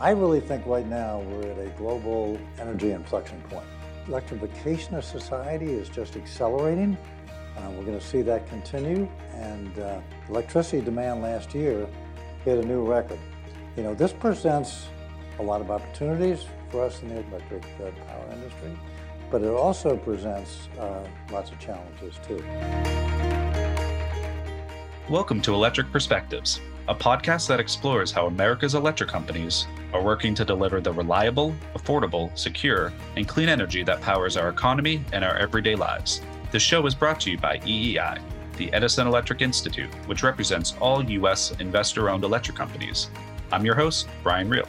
I really think right now we're at a global energy inflection point. Electrification of society is just accelerating. Uh, we're going to see that continue. And uh, electricity demand last year hit a new record. You know, this presents a lot of opportunities for us in the electric uh, power industry, but it also presents uh, lots of challenges too. Welcome to Electric Perspectives, a podcast that explores how America's electric companies are working to deliver the reliable, affordable, secure, and clean energy that powers our economy and our everyday lives. The show is brought to you by EEI, the Edison Electric Institute, which represents all U.S. investor owned electric companies. I'm your host, Brian Reil.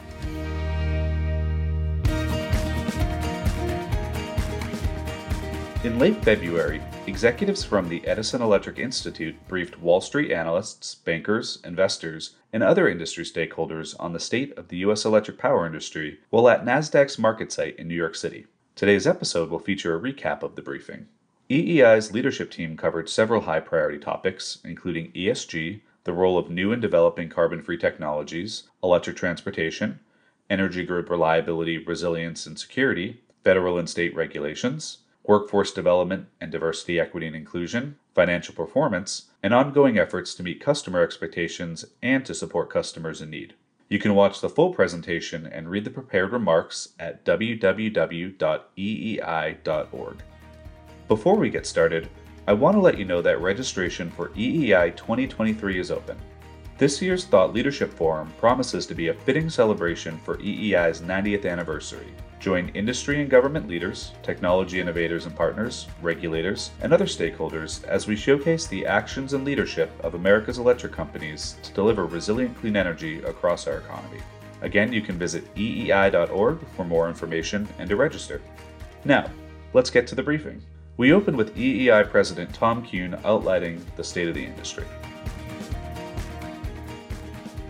In late February, executives from the Edison Electric Institute briefed Wall Street analysts, bankers, investors, and other industry stakeholders on the state of the U.S. electric power industry while at NASDAQ's market site in New York City. Today's episode will feature a recap of the briefing. EEI's leadership team covered several high priority topics, including ESG, the role of new and developing carbon free technologies, electric transportation, energy grid reliability, resilience, and security, federal and state regulations, workforce development and diversity, equity, and inclusion, financial performance, and ongoing efforts to meet customer expectations and to support customers in need. You can watch the full presentation and read the prepared remarks at www.eei.org. Before we get started, I want to let you know that registration for EEI 2023 is open. This year's Thought Leadership Forum promises to be a fitting celebration for EEI's 90th anniversary. Join industry and government leaders, technology innovators and partners, regulators, and other stakeholders as we showcase the actions and leadership of America's electric companies to deliver resilient clean energy across our economy. Again, you can visit eei.org for more information and to register. Now, let's get to the briefing. We open with EEI President Tom Kuhn outlining the state of the industry.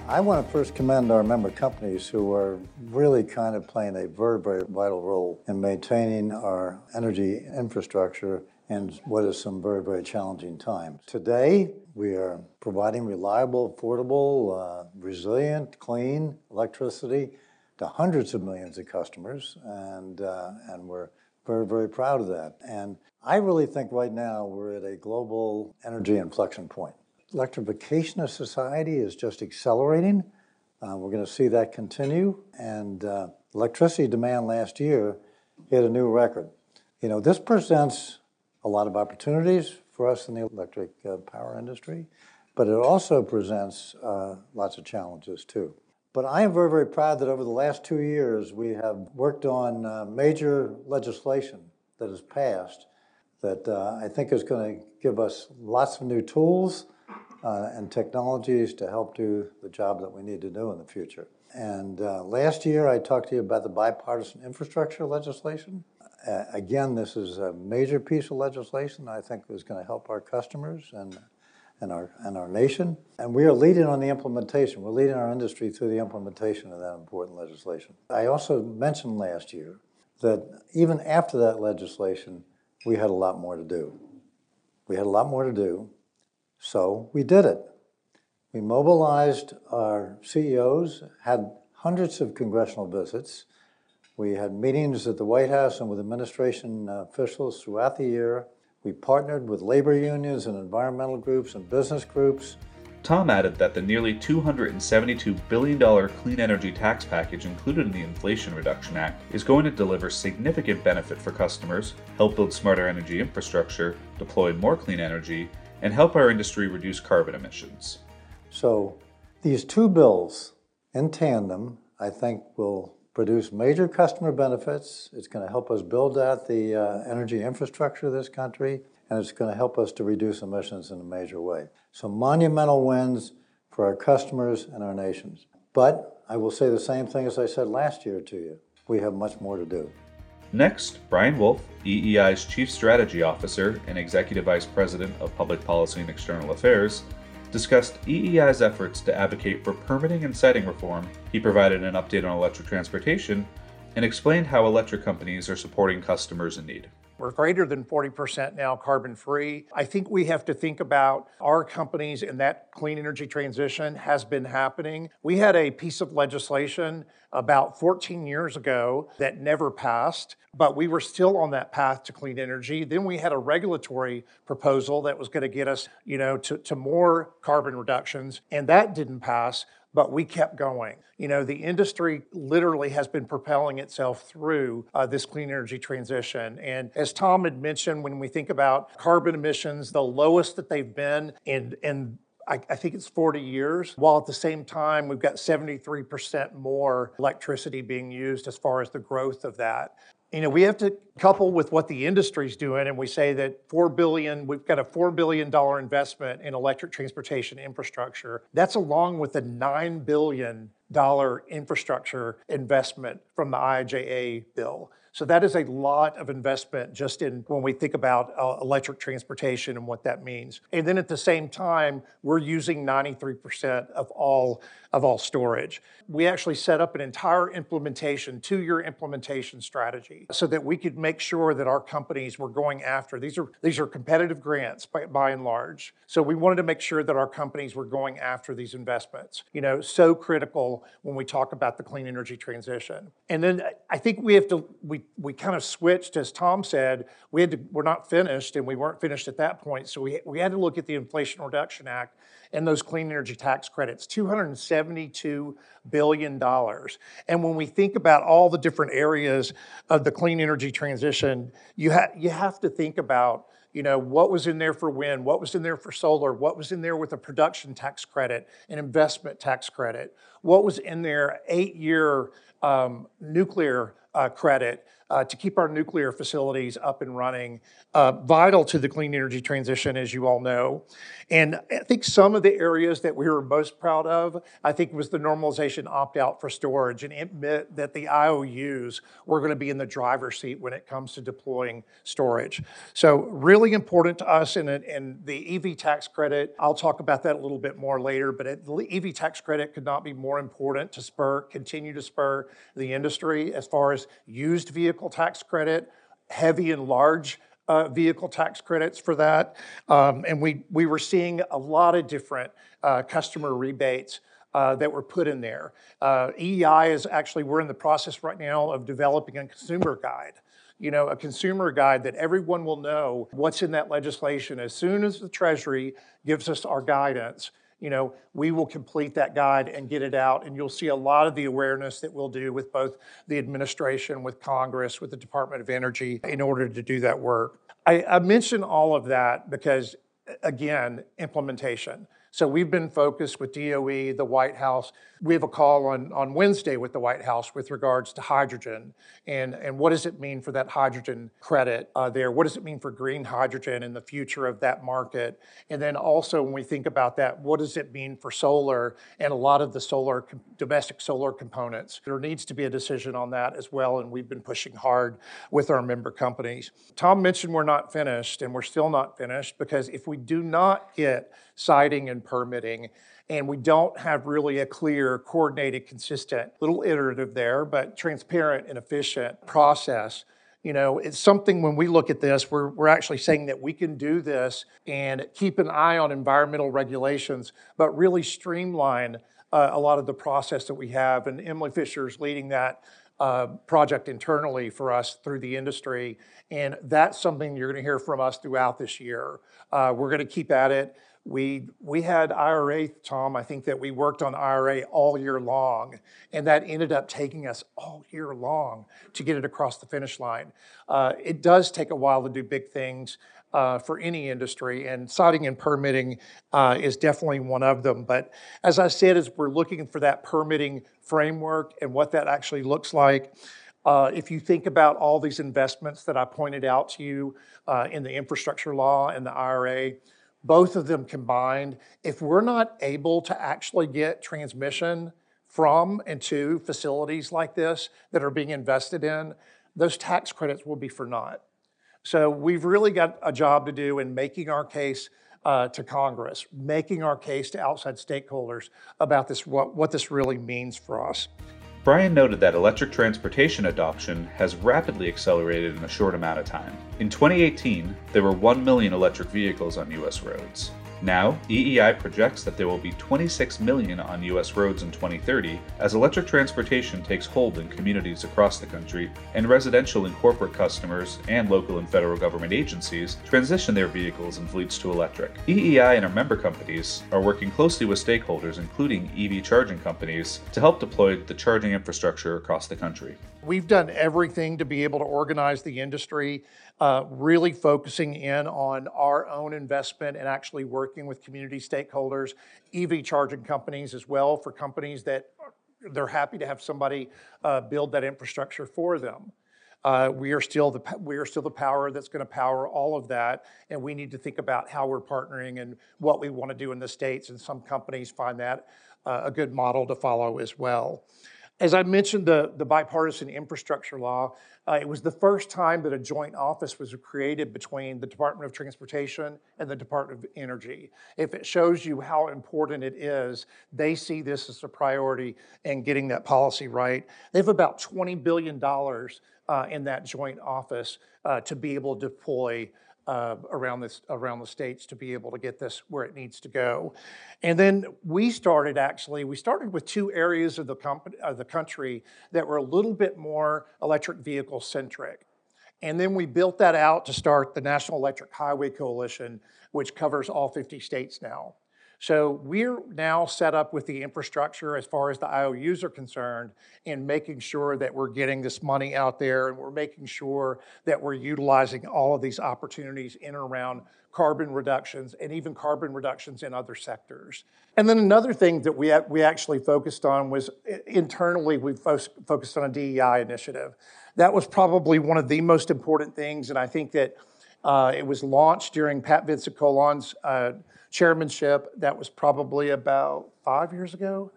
I want to first commend our member companies who are really kind of playing a very, very vital role in maintaining our energy infrastructure in what is some very, very challenging times. Today, we are providing reliable, affordable, uh, resilient, clean electricity to hundreds of millions of customers, and, uh, and we're very, very proud of that. And I really think right now we're at a global energy inflection point electrification of society is just accelerating. Uh, we're going to see that continue. And uh, electricity demand last year hit a new record. You know, this presents a lot of opportunities for us in the electric uh, power industry, but it also presents uh, lots of challenges too. But I am very, very proud that over the last two years we have worked on uh, major legislation that has passed that uh, I think is going to give us lots of new tools uh, and technologies to help do the job that we need to do in the future. And uh, last year, I talked to you about the bipartisan infrastructure legislation. Uh, again, this is a major piece of legislation I think is going to help our customers and, and, our, and our nation. And we are leading on the implementation. We're leading our industry through the implementation of that important legislation. I also mentioned last year that even after that legislation, we had a lot more to do. We had a lot more to do. So we did it. We mobilized our CEOs, had hundreds of congressional visits. We had meetings at the White House and with administration officials throughout the year. We partnered with labor unions and environmental groups and business groups. Tom added that the nearly $272 billion clean energy tax package included in the Inflation Reduction Act is going to deliver significant benefit for customers, help build smarter energy infrastructure, deploy more clean energy, and help our industry reduce carbon emissions. So, these two bills in tandem, I think, will produce major customer benefits. It's going to help us build out the uh, energy infrastructure of this country, and it's going to help us to reduce emissions in a major way. So, monumental wins for our customers and our nations. But I will say the same thing as I said last year to you we have much more to do. Next, Brian Wolff, EEI's Chief Strategy Officer and Executive Vice President of Public Policy and External Affairs, discussed EEI's efforts to advocate for permitting and siting reform. He provided an update on electric transportation and explained how electric companies are supporting customers in need. We're greater than 40% now carbon free. I think we have to think about our companies and that clean energy transition has been happening. We had a piece of legislation about 14 years ago that never passed, but we were still on that path to clean energy. Then we had a regulatory proposal that was going to get us, you know, to, to more carbon reductions, and that didn't pass but we kept going. You know, the industry literally has been propelling itself through uh, this clean energy transition. And as Tom had mentioned, when we think about carbon emissions, the lowest that they've been in, in I, I, think it's 40 years, while at the same time, we've got 73% more electricity being used as far as the growth of that. You know, we have to couple with what the industry's doing, and we say that four billion, we've got a four billion dollar investment in electric transportation infrastructure. That's along with a nine billion dollar infrastructure investment from the IIJA bill. So that is a lot of investment just in when we think about uh, electric transportation and what that means. And then at the same time, we're using 93% of all of all storage. We actually set up an entire implementation, two-year implementation strategy so that we could make sure that our companies were going after these are these are competitive grants by, by and large. So we wanted to make sure that our companies were going after these investments. You know, so critical when we talk about the clean energy transition. And then I think we have to we we kind of switched, as Tom said, we had to, we're not finished and we weren't finished at that point. So we, we had to look at the Inflation Reduction Act and those clean energy tax credits, $272 billion. And when we think about all the different areas of the clean energy transition, you, ha- you have to think about you know, what was in there for wind, what was in there for solar, what was in there with a production tax credit, an investment tax credit, what was in there, eight year um, nuclear uh, credit uh, to keep our nuclear facilities up and running, uh, vital to the clean energy transition, as you all know. And I think some of the areas that we were most proud of, I think, was the normalization opt out for storage and admit that the IOUs were going to be in the driver's seat when it comes to deploying storage. So, really important to us. And, and the EV tax credit, I'll talk about that a little bit more later, but the EV tax credit could not be more important to spur, continue to spur the industry as far as used vehicles vehicle tax credit, heavy and large uh, vehicle tax credits for that. Um, and we, we were seeing a lot of different uh, customer rebates uh, that were put in there. Uh, EEI is actually, we're in the process right now of developing a consumer guide. You know, a consumer guide that everyone will know what's in that legislation as soon as the Treasury gives us our guidance you know, we will complete that guide and get it out, and you'll see a lot of the awareness that we'll do with both the administration, with Congress, with the Department of Energy in order to do that work. I, I mention all of that because, again, implementation. So we've been focused with DOE, the White House. We have a call on, on Wednesday with the White House with regards to hydrogen and, and what does it mean for that hydrogen credit uh, there? What does it mean for green hydrogen and the future of that market? And then also when we think about that, what does it mean for solar and a lot of the solar, domestic solar components? There needs to be a decision on that as well, and we've been pushing hard with our member companies. Tom mentioned we're not finished, and we're still not finished because if we do not get siting and permitting, and we don't have really a clear, coordinated, consistent, little iterative there, but transparent and efficient process. You know, it's something when we look at this, we're, we're actually saying that we can do this and keep an eye on environmental regulations, but really streamline uh, a lot of the process that we have. And Emily Fisher is leading that uh, project internally for us through the industry. And that's something you're going to hear from us throughout this year. Uh, we're going to keep at it. We, we had IRA, Tom, I think that we worked on IRA all year long, and that ended up taking us all year long to get it across the finish line. Uh, it does take a while to do big things uh, for any industry, and siting and permitting uh, is definitely one of them. But as I said, as we're looking for that permitting framework and what that actually looks like, uh, if you think about all these investments that I pointed out to you uh, in the infrastructure law and the IRA, both of them combined, if we're not able to actually get transmission from and to facilities like this that are being invested in, those tax credits will be for naught. So we've really got a job to do in making our case uh, to Congress, making our case to outside stakeholders about this, what, what this really means for us. Brian noted that electric transportation adoption has rapidly accelerated in a short amount of time. In 2018, there were 1 million electric vehicles on U.S. roads. Now, EEI projects that there will be 26 million on U.S. roads in 2030 as electric transportation takes hold in communities across the country and residential and corporate customers and local and federal government agencies transition their vehicles and fleets to electric. EEI and our member companies are working closely with stakeholders, including EV charging companies, to help deploy the charging infrastructure across the country. We've done everything to be able to organize the industry, uh, really focusing in on our own investment and actually working with community stakeholders, EV charging companies as well, for companies that they're happy to have somebody uh, build that infrastructure for them. Uh, we are still the we are still the power that's going to power all of that, and we need to think about how we're partnering and what we want to do in the states. And some companies find that uh, a good model to follow as well. As I mentioned, the, the bipartisan infrastructure law, uh, it was the first time that a joint office was created between the Department of Transportation and the Department of Energy. If it shows you how important it is, they see this as a priority in getting that policy right. They have about $20 billion uh, in that joint office uh, to be able to deploy uh, around this around the states to be able to get this where it needs to go. And then we started actually we started with two areas of the of the country that were a little bit more electric vehicle centric. And then we built that out to start the National Electric Highway Coalition, which covers all 50 states now. So we're now set up with the infrastructure as far as the IOUs are concerned in making sure that we're getting this money out there and we're making sure that we're utilizing all of these opportunities in and around carbon reductions and even carbon reductions in other sectors. And then another thing that we, we actually focused on was internally, we focused on a DEI initiative. That was probably one of the most important things, and I think that uh, it was launched during Pat Vincent-Collawn's uh, chairmanship. That was probably about five years ago.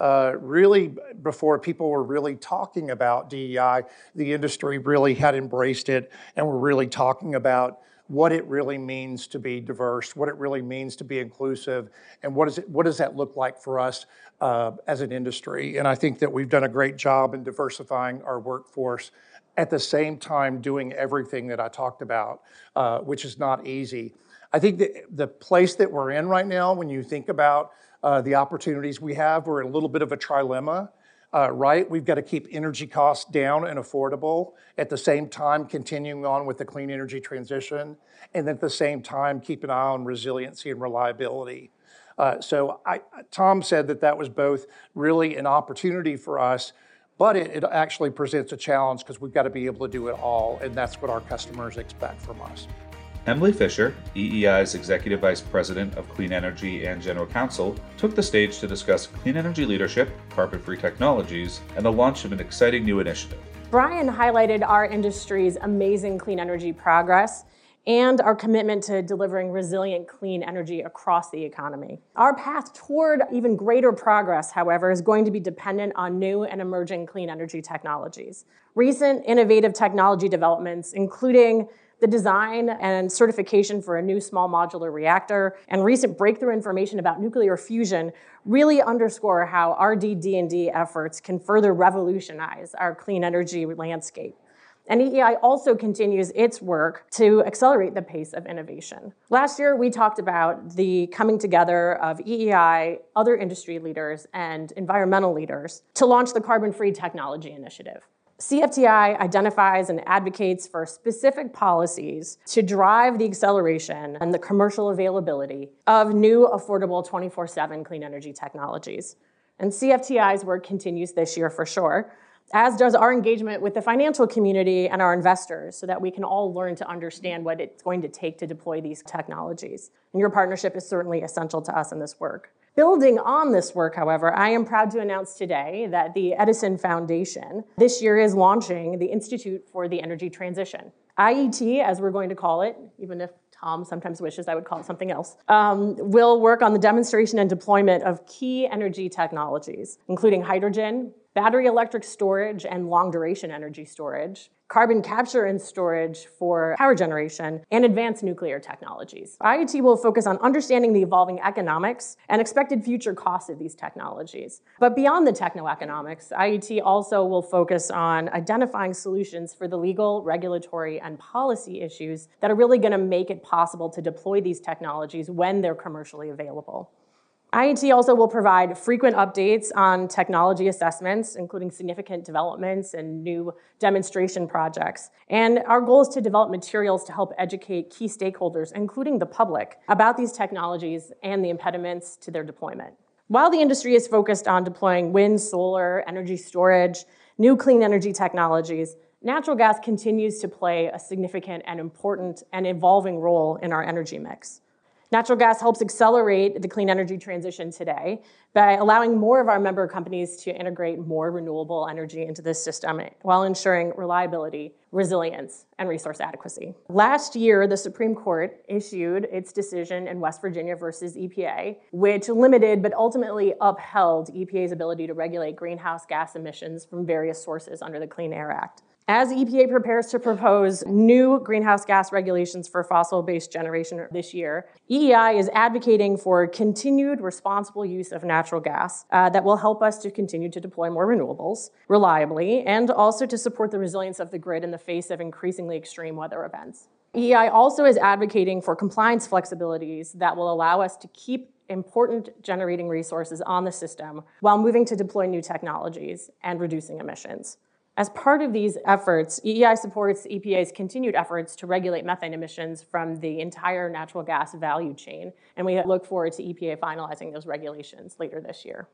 Uh, really, before people were really talking about DEI, the industry really had embraced it and were really talking about what it really means to be diverse, what it really means to be inclusive, and what, is it, what does that look like for us uh, as an industry. And I think that we've done a great job in diversifying our workforce at the same time doing everything that I talked about, uh, which is not easy. I think that the place that we're in right now, when you think about uh, the opportunities we have, we're in a little bit of a trilemma. Uh, right? We've got to keep energy costs down and affordable at the same time continuing on with the clean energy transition, and at the same time keep an eye on resiliency and reliability. Uh, so I, Tom said that that was both really an opportunity for us, but it, it actually presents a challenge because we've got to be able to do it all, and that's what our customers expect from us. Emily Fisher, EEI's Executive Vice President of Clean Energy and General Counsel, took the stage to discuss clean energy leadership, carbon free technologies, and the launch of an exciting new initiative. Brian highlighted our industry's amazing clean energy progress and our commitment to delivering resilient clean energy across the economy. Our path toward even greater progress, however, is going to be dependent on new and emerging clean energy technologies. Recent innovative technology developments, including the design and certification for a new small modular reactor, and recent breakthrough information about nuclear fusion really underscore how our DD&D efforts can further revolutionize our clean energy landscape. And EEI also continues its work to accelerate the pace of innovation. Last year, we talked about the coming together of EEI, other industry leaders, and environmental leaders to launch the Carbon Free Technology Initiative. CFTI identifies and advocates for specific policies to drive the acceleration and the commercial availability of new, affordable 24 7 clean energy technologies. And CFTI's work continues this year for sure, as does our engagement with the financial community and our investors, so that we can all learn to understand what it's going to take to deploy these technologies. And your partnership is certainly essential to us in this work. Building on this work, however, I am proud to announce today that the Edison Foundation this year is launching the Institute for the Energy Transition. IET, as we're going to call it, even if Tom sometimes wishes I would call it something else, um, will work on the demonstration and deployment of key energy technologies, including hydrogen, battery electric storage and long duration energy storage, carbon capture and storage for power generation, and advanced nuclear technologies. IET will focus on understanding the evolving economics and expected future costs of these technologies. But beyond the techno-economics, IET also will focus on identifying solutions for the legal, regulatory, and policy issues that are really gonna make it possible to deploy these technologies when they're commercially available. IET also will provide frequent updates on technology assessments, including significant developments and new demonstration projects. And our goal is to develop materials to help educate key stakeholders, including the public, about these technologies and the impediments to their deployment. While the industry is focused on deploying wind, solar, energy storage, new clean energy technologies, natural gas continues to play a significant and important and evolving role in our energy mix. Natural gas helps accelerate the clean energy transition today by allowing more of our member companies to integrate more renewable energy into the system while ensuring reliability, resilience, and resource adequacy. Last year, the Supreme Court issued its decision in West Virginia versus EPA, which limited but ultimately upheld EPA's ability to regulate greenhouse gas emissions from various sources under the Clean Air Act. As EPA prepares to propose new greenhouse gas regulations for fossil based generation this year, EEI is advocating for continued responsible use of natural gas uh, that will help us to continue to deploy more renewables reliably and also to support the resilience of the grid in the face of increasingly extreme weather events. EEI also is advocating for compliance flexibilities that will allow us to keep important generating resources on the system while moving to deploy new technologies and reducing emissions. As part of these efforts, EEI supports EPA's continued efforts to regulate methane emissions from the entire natural gas value chain, and we look forward to EPA finalizing those regulations later this year.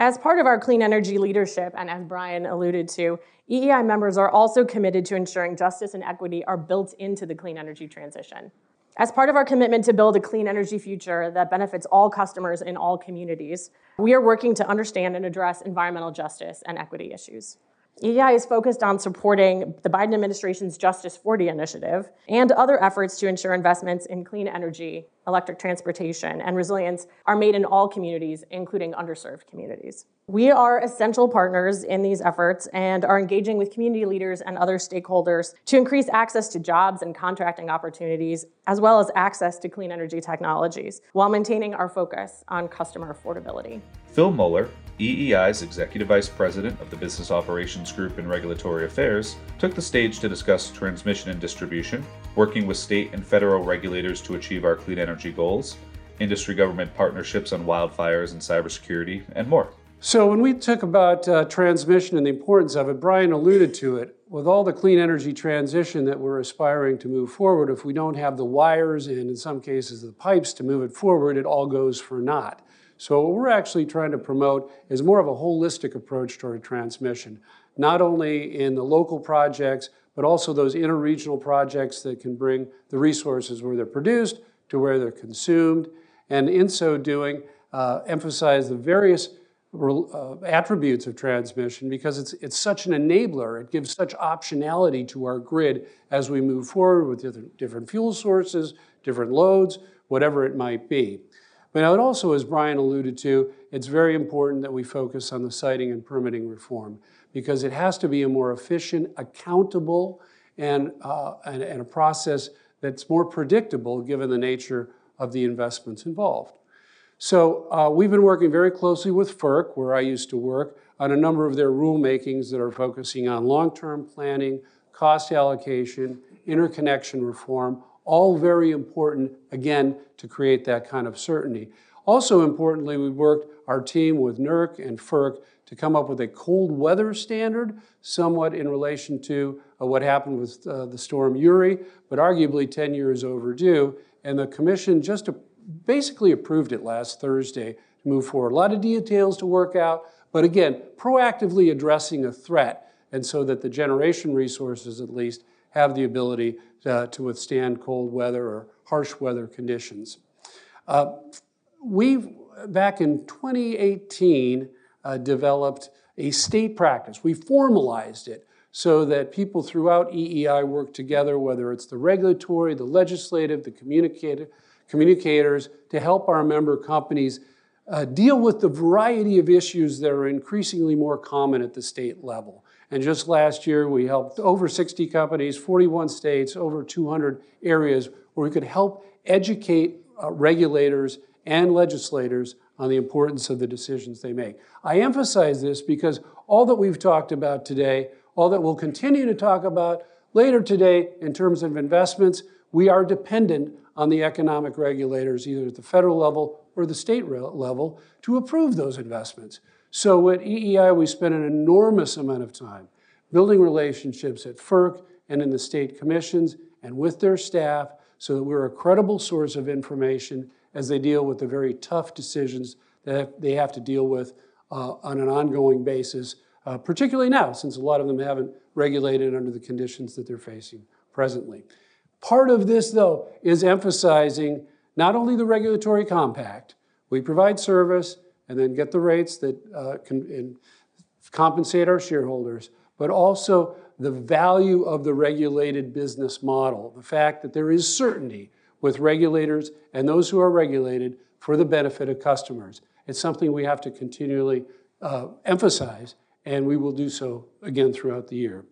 As part of our clean energy leadership, and as Brian alluded to, EEI members are also committed to ensuring justice and equity are built into the clean energy transition. As part of our commitment to build a clean energy future that benefits all customers in all communities, we are working to understand and address environmental justice and equity issues. EEI is focused on supporting the Biden administration's Justice 40 initiative and other efforts to ensure investments in clean energy, electric transportation, and resilience are made in all communities, including underserved communities. We are essential partners in these efforts and are engaging with community leaders and other stakeholders to increase access to jobs and contracting opportunities, as well as access to clean energy technologies, while maintaining our focus on customer affordability. Phil Moeller, EEI's Executive Vice President of the Business Operations Group and Regulatory Affairs, took the stage to discuss transmission and distribution, working with state and federal regulators to achieve our clean energy goals, industry government partnerships on wildfires and cybersecurity, and more. So, when we talk about uh, transmission and the importance of it, Brian alluded to it. With all the clean energy transition that we're aspiring to move forward, if we don't have the wires and, in some cases, the pipes to move it forward, it all goes for naught. So what we're actually trying to promote is more of a holistic approach toward transmission, not only in the local projects, but also those interregional projects that can bring the resources where they're produced to where they're consumed, and in so doing, uh, emphasize the various uh, attributes of transmission because it's, it's such an enabler. It gives such optionality to our grid as we move forward with different, different fuel sources, different loads, whatever it might be. But it also, as Brian alluded to, it's very important that we focus on the siting and permitting reform because it has to be a more efficient, accountable, and, uh, and, and a process that's more predictable given the nature of the investments involved. So uh, we've been working very closely with FERC, where I used to work, on a number of their rulemakings that are focusing on long-term planning, cost allocation, interconnection reform, all very important, again, to create that kind of certainty. Also importantly, we worked our team with NERC and FERC to come up with a cold weather standard, somewhat in relation to uh, what happened with uh, the storm Uri, but arguably 10 years overdue. And the commission just basically approved it last Thursday to move forward. A lot of details to work out, but again, proactively addressing a threat, and so that the generation resources at least have the ability uh, to withstand cold weather or harsh weather conditions. Uh, we, back in 2018, uh, developed a state practice. We formalized it so that people throughout EEI work together, whether it's the regulatory, the legislative, the communicator, communicators, to help our member companies uh, deal with the variety of issues that are increasingly more common at the state level. And just last year, we helped over 60 companies, 41 states, over 200 areas where we could help educate uh, regulators and legislators on the importance of the decisions they make. I emphasize this because all that we've talked about today, all that we'll continue to talk about later today in terms of investments, we are dependent on the economic regulators, either at the federal level or the state level, to approve those investments. So at EEI, we spend an enormous amount of time building relationships at FERC and in the state commissions and with their staff so that we're a credible source of information as they deal with the very tough decisions that they have to deal with uh, on an ongoing basis, uh, particularly now, since a lot of them haven't regulated under the conditions that they're facing presently. Part of this, though, is emphasizing not only the regulatory compact, we provide service and then get the rates that uh, can compensate our shareholders, but also the value of the regulated business model, the fact that there is certainty with regulators and those who are regulated for the benefit of customers. It's something we have to continually uh, emphasize, and we will do so again throughout the year.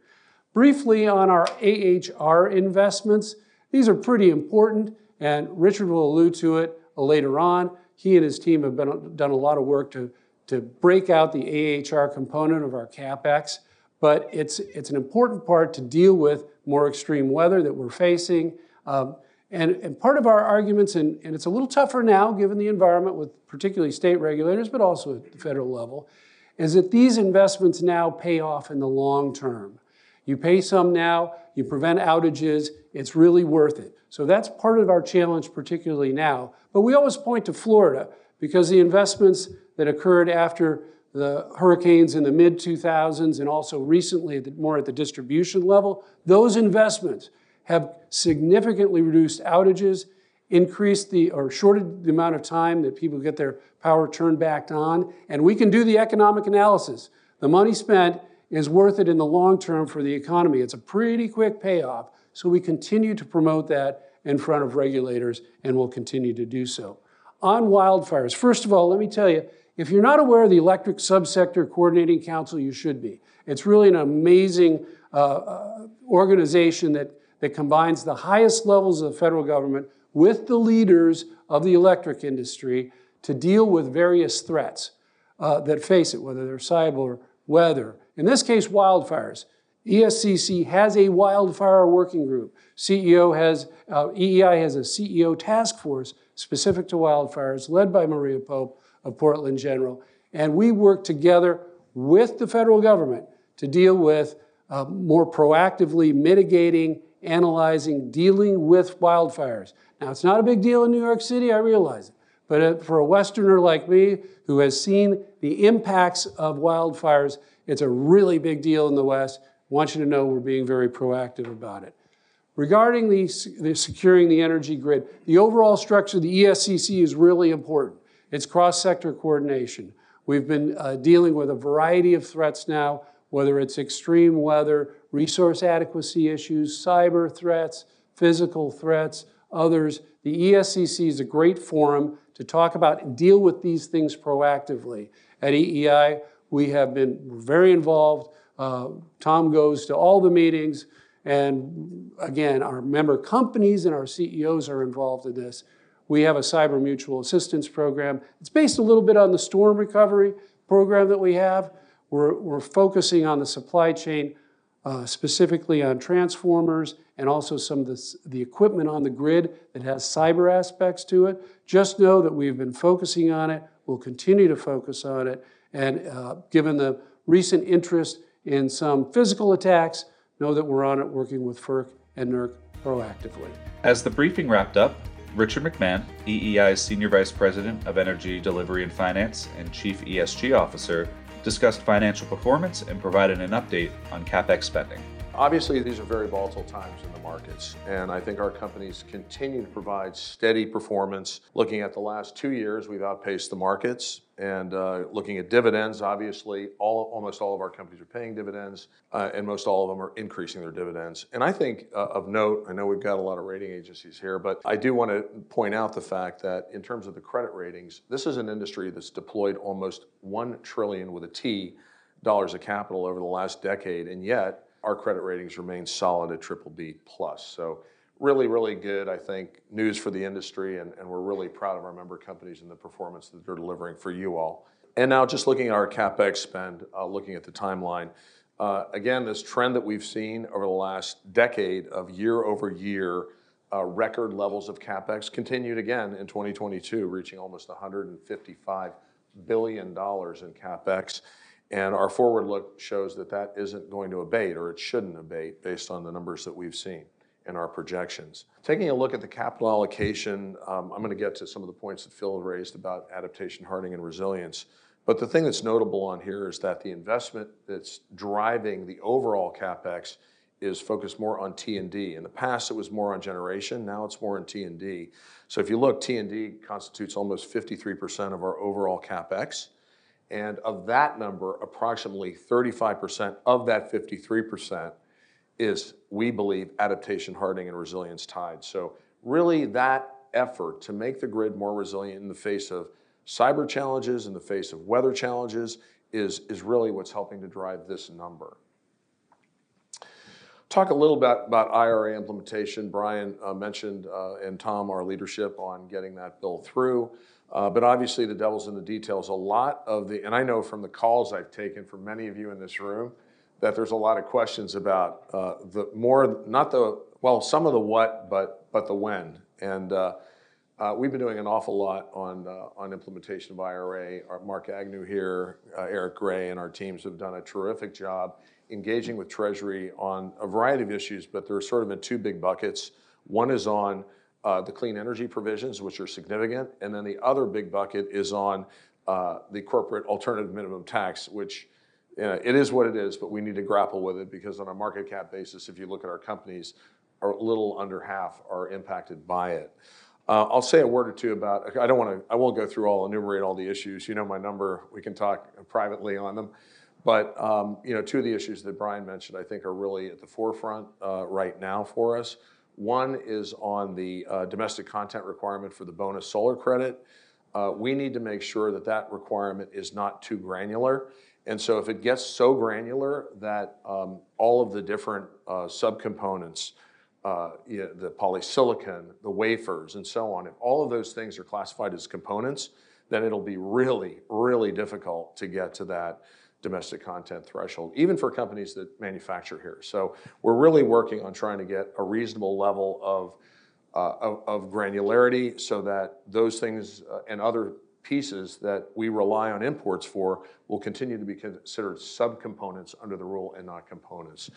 Briefly on our AHR investments, these are pretty important, and Richard will allude to it later on. He and his team have been, done a lot of work to, to break out the AHR component of our CapEx, but it's, it's an important part to deal with more extreme weather that we're facing. Um, and, and part of our arguments, and, and it's a little tougher now given the environment with particularly state regulators, but also at the federal level, is that these investments now pay off in the long term. You pay some now, you prevent outages, it's really worth it. So that's part of our challenge, particularly now. But we always point to Florida because the investments that occurred after the hurricanes in the mid 2000s and also recently more at the distribution level, those investments have significantly reduced outages, increased the or shorted the amount of time that people get their power turned back on, and we can do the economic analysis. The money spent is worth it in the long term for the economy. It's a pretty quick payoff. So we continue to promote that in front of regulators and will continue to do so. On wildfires, first of all, let me tell you, if you're not aware of the Electric Subsector Coordinating Council, you should be. It's really an amazing uh, uh, organization that, that combines the highest levels of the federal government with the leaders of the electric industry to deal with various threats uh, that face it, whether they're cyber, weather, in this case, wildfires. ESCC has a wildfire working group. CEO has, uh, EEI has a CEO task force specific to wildfires led by Maria Pope of Portland General. And we work together with the federal government to deal with uh, more proactively mitigating, analyzing, dealing with wildfires. Now, it's not a big deal in New York City, I realize it. But uh, for a Westerner like me who has seen the impacts of wildfires, it's a really big deal in the West. I want you to know we're being very proactive about it. Regarding the, the securing the energy grid, the overall structure of the ESCC is really important. It's cross-sector coordination. We've been uh, dealing with a variety of threats now, whether it's extreme weather, resource adequacy issues, cyber threats, physical threats, others. The ESCC is a great forum to talk about and deal with these things proactively. At EEI, we have been very involved. Uh, Tom goes to all the meetings. And again, our member companies and our CEOs are involved in this. We have a cyber mutual assistance program. It's based a little bit on the storm recovery program that we have. We're, we're focusing on the supply chain, uh, specifically on transformers and also some of the, the equipment on the grid that has cyber aspects to it. Just know that we've been focusing on it. We'll continue to focus on it. And uh, given the recent interest in some physical attacks, know that we're on it working with FERC and NERC proactively. As the briefing wrapped up, Richard McMahon, EEI's Senior Vice President of Energy Delivery and Finance and Chief ESG Officer, discussed financial performance and provided an update on CapEx spending. Obviously, these are very volatile times in the markets, and I think our companies continue to provide steady performance. Looking at the last two years, we've outpaced the markets, and uh, looking at dividends, obviously, all, almost all of our companies are paying dividends, uh, and most all of them are increasing their dividends. And I think uh, of note, I know we've got a lot of rating agencies here, but I do want to point out the fact that in terms of the credit ratings, this is an industry that's deployed almost one trillion with a T dollars of capital over the last decade, and yet our credit ratings remain solid at triple B plus. So really, really good, I think, news for the industry, and, and we're really proud of our member companies and the performance that they're delivering for you all. And now just looking at our CapEx spend, uh, looking at the timeline, uh, again, this trend that we've seen over the last decade of year over year uh, record levels of CapEx continued again in 2022, reaching almost $155 billion in CapEx. And our forward look shows that that isn't going to abate, or it shouldn't abate, based on the numbers that we've seen in our projections. Taking a look at the capital allocation, um, I'm going to get to some of the points that Phil raised about adaptation, hardening, and resilience. But the thing that's notable on here is that the investment that's driving the overall capex is focused more on T&D. In the past, it was more on generation. Now it's more on T&D. So if you look, T&D constitutes almost 53% of our overall capex. And of that number, approximately 35% of that 53% is, we believe, adaptation, hardening, and resilience tied. So, really, that effort to make the grid more resilient in the face of cyber challenges, in the face of weather challenges, is, is really what's helping to drive this number. Talk a little bit about IRA implementation. Brian uh, mentioned, uh, and Tom, our leadership on getting that bill through. Uh, but obviously, the devil's in the details. A lot of the, and I know from the calls I've taken from many of you in this room, that there's a lot of questions about uh, the more, not the, well, some of the what, but but the when. And uh, uh we've been doing an awful lot on uh, on implementation of IRA. Our Mark Agnew here, uh, Eric Gray, and our teams have done a terrific job engaging with Treasury on a variety of issues. But they're sort of in two big buckets. One is on uh, the clean energy provisions, which are significant, and then the other big bucket is on uh, the corporate alternative minimum tax, which you know, it is what it is, but we need to grapple with it because on a market cap basis, if you look at our companies, a little under half are impacted by it. Uh, I'll say a word or two about. I don't want to. I won't go through all enumerate all the issues. You know my number. We can talk privately on them. But um, you know, two of the issues that Brian mentioned, I think, are really at the forefront uh, right now for us. One is on the uh, domestic content requirement for the bonus solar credit. Uh, we need to make sure that that requirement is not too granular. And so if it gets so granular that um, all of the different uh, subcomponents, uh, you know, the polysilicon, the wafers, and so on, if all of those things are classified as components, then it'll be really, really difficult to get to that domestic content threshold, even for companies that manufacture here. So we're really working on trying to get a reasonable level of, uh, of, of, granularity so that those things uh, and other pieces that we rely on imports for will continue to be considered subcomponents under the rule and not components.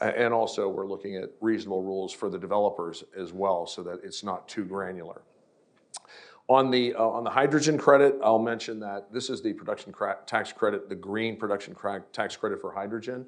and also, we're looking at reasonable rules for the developers as well so that it's not too granular. On the, uh, on the hydrogen credit, I'll mention that this is the production tax credit, the green production tax credit for hydrogen.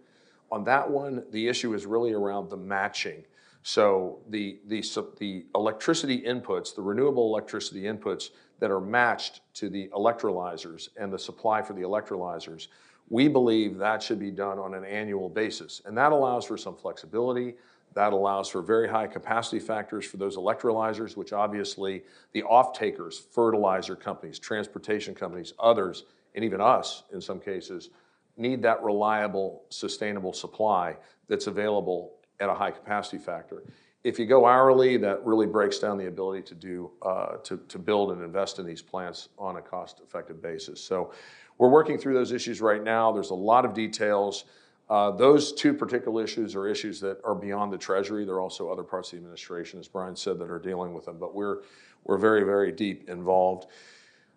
On that one, the issue is really around the matching. So the, the, the electricity inputs, the renewable electricity inputs that are matched to the electrolyzers and the supply for the electrolyzers, we believe that should be done on an annual basis. And that allows for some flexibility. That allows for very high capacity factors for those electrolyzers, which obviously the off-takers, fertilizer companies, transportation companies, others, and even us in some cases, need that reliable, sustainable supply that's available at a high capacity factor. If you go hourly, that really breaks down the ability to do uh, to, to build and invest in these plants on a cost-effective basis. So we're working through those issues right now. There's a lot of details. Uh, those two particular issues are issues that are beyond the Treasury. There are also other parts of the administration, as Brian said, that are dealing with them, but we're, we're very, very deep involved.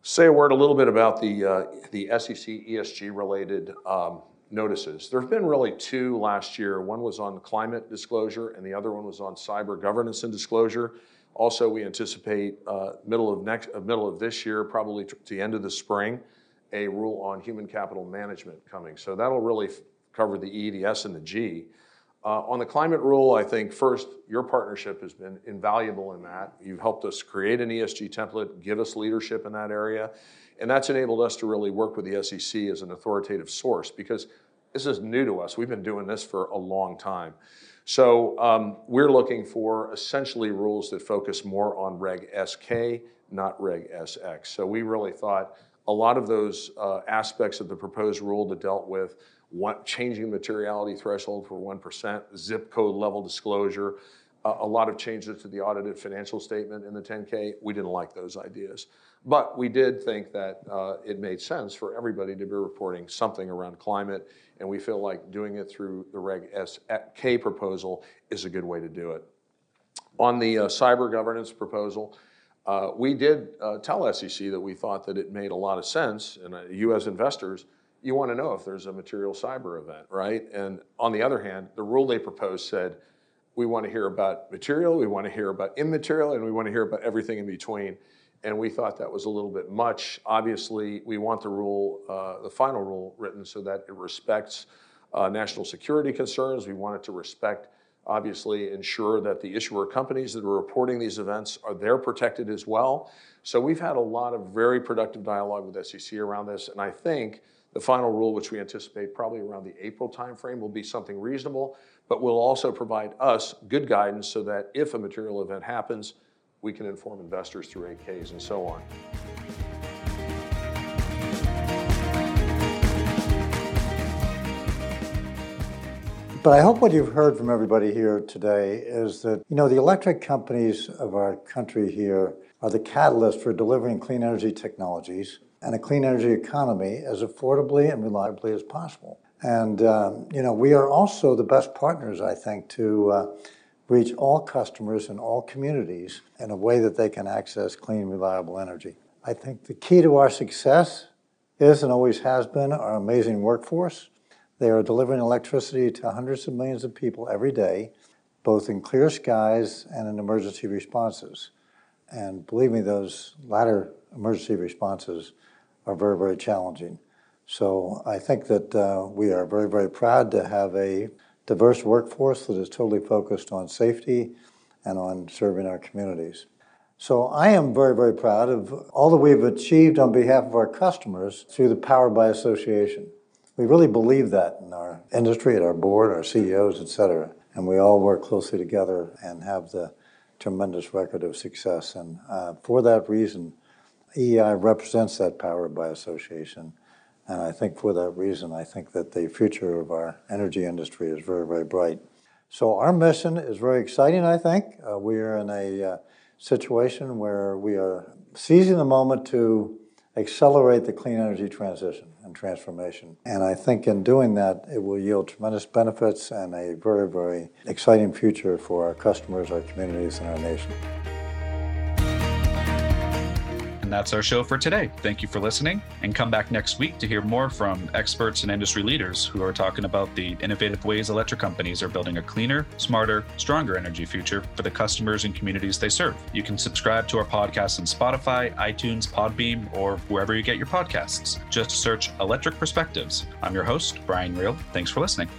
Say a word a little bit about the, uh, the SEC ESG related um, notices. There have been really two last year. One was on climate disclosure, and the other one was on cyber governance and disclosure. Also, we anticipate uh, middle of next, uh, middle of this year, probably to the end of the spring, a rule on human capital management coming. So that'll really cover the E, the S, and the G. Uh, on the climate rule, I think first, your partnership has been invaluable in that. You've helped us create an ESG template, give us leadership in that area, and that's enabled us to really work with the SEC as an authoritative source because this is new to us. We've been doing this for a long time. So um, we're looking for essentially rules that focus more on Reg SK, not Reg SX. So we really thought a lot of those uh, aspects of the proposed rule that dealt with what, changing materiality threshold for 1%, zip code level disclosure, uh, a lot of changes to the audited financial statement in the 10K. We didn't like those ideas. But we did think that uh, it made sense for everybody to be reporting something around climate, and we feel like doing it through the Reg SK proposal is a good way to do it. On the uh, cyber governance proposal, uh, we did uh, tell SEC that we thought that it made a lot of sense, and uh, as investors, you want to know if there's a material cyber event, right? And on the other hand, the rule they proposed said, we want to hear about material, we want to hear about immaterial, and we want to hear about everything in between. And we thought that was a little bit much. Obviously, we want the rule, uh, the final rule written so that it respects uh, national security concerns. We want it to respect obviously ensure that the issuer companies that are reporting these events are they're protected as well. So we've had a lot of very productive dialogue with SEC around this, and I think the final rule, which we anticipate probably around the April timeframe, will be something reasonable, but will also provide us good guidance so that if a material event happens, we can inform investors through 8Ks and so on. But I hope what you've heard from everybody here today is that, you know, the electric companies of our country here are the catalyst for delivering clean energy technologies and a clean energy economy as affordably and reliably as possible. And, um, you know, we are also the best partners, I think, to uh, reach all customers in all communities in a way that they can access clean, reliable energy. I think the key to our success is and always has been our amazing workforce they are delivering electricity to hundreds of millions of people every day, both in clear skies and in emergency responses. And believe me, those latter emergency responses are very, very challenging. So I think that uh, we are very, very proud to have a diverse workforce that is totally focused on safety and on serving our communities. So I am very, very proud of all that we've achieved on behalf of our customers through the Power by Association. We really believe that in our industry, at our board, our CEOs, et cetera. And we all work closely together and have the tremendous record of success. And uh, for that reason, EEI represents that power by association. And I think for that reason, I think that the future of our energy industry is very, very bright. So our mission is very exciting, I think. Uh, we are in a uh, situation where we are seizing the moment to accelerate the clean energy transition and transformation. And I think in doing that, it will yield tremendous benefits and a very, very exciting future for our customers, our communities, and our nation that's our show for today. Thank you for listening, and come back next week to hear more from experts and industry leaders who are talking about the innovative ways electric companies are building a cleaner, smarter, stronger energy future for the customers and communities they serve. You can subscribe to our podcast on Spotify, iTunes, Podbean, or wherever you get your podcasts. Just search Electric Perspectives. I'm your host, Brian Reil. Thanks for listening.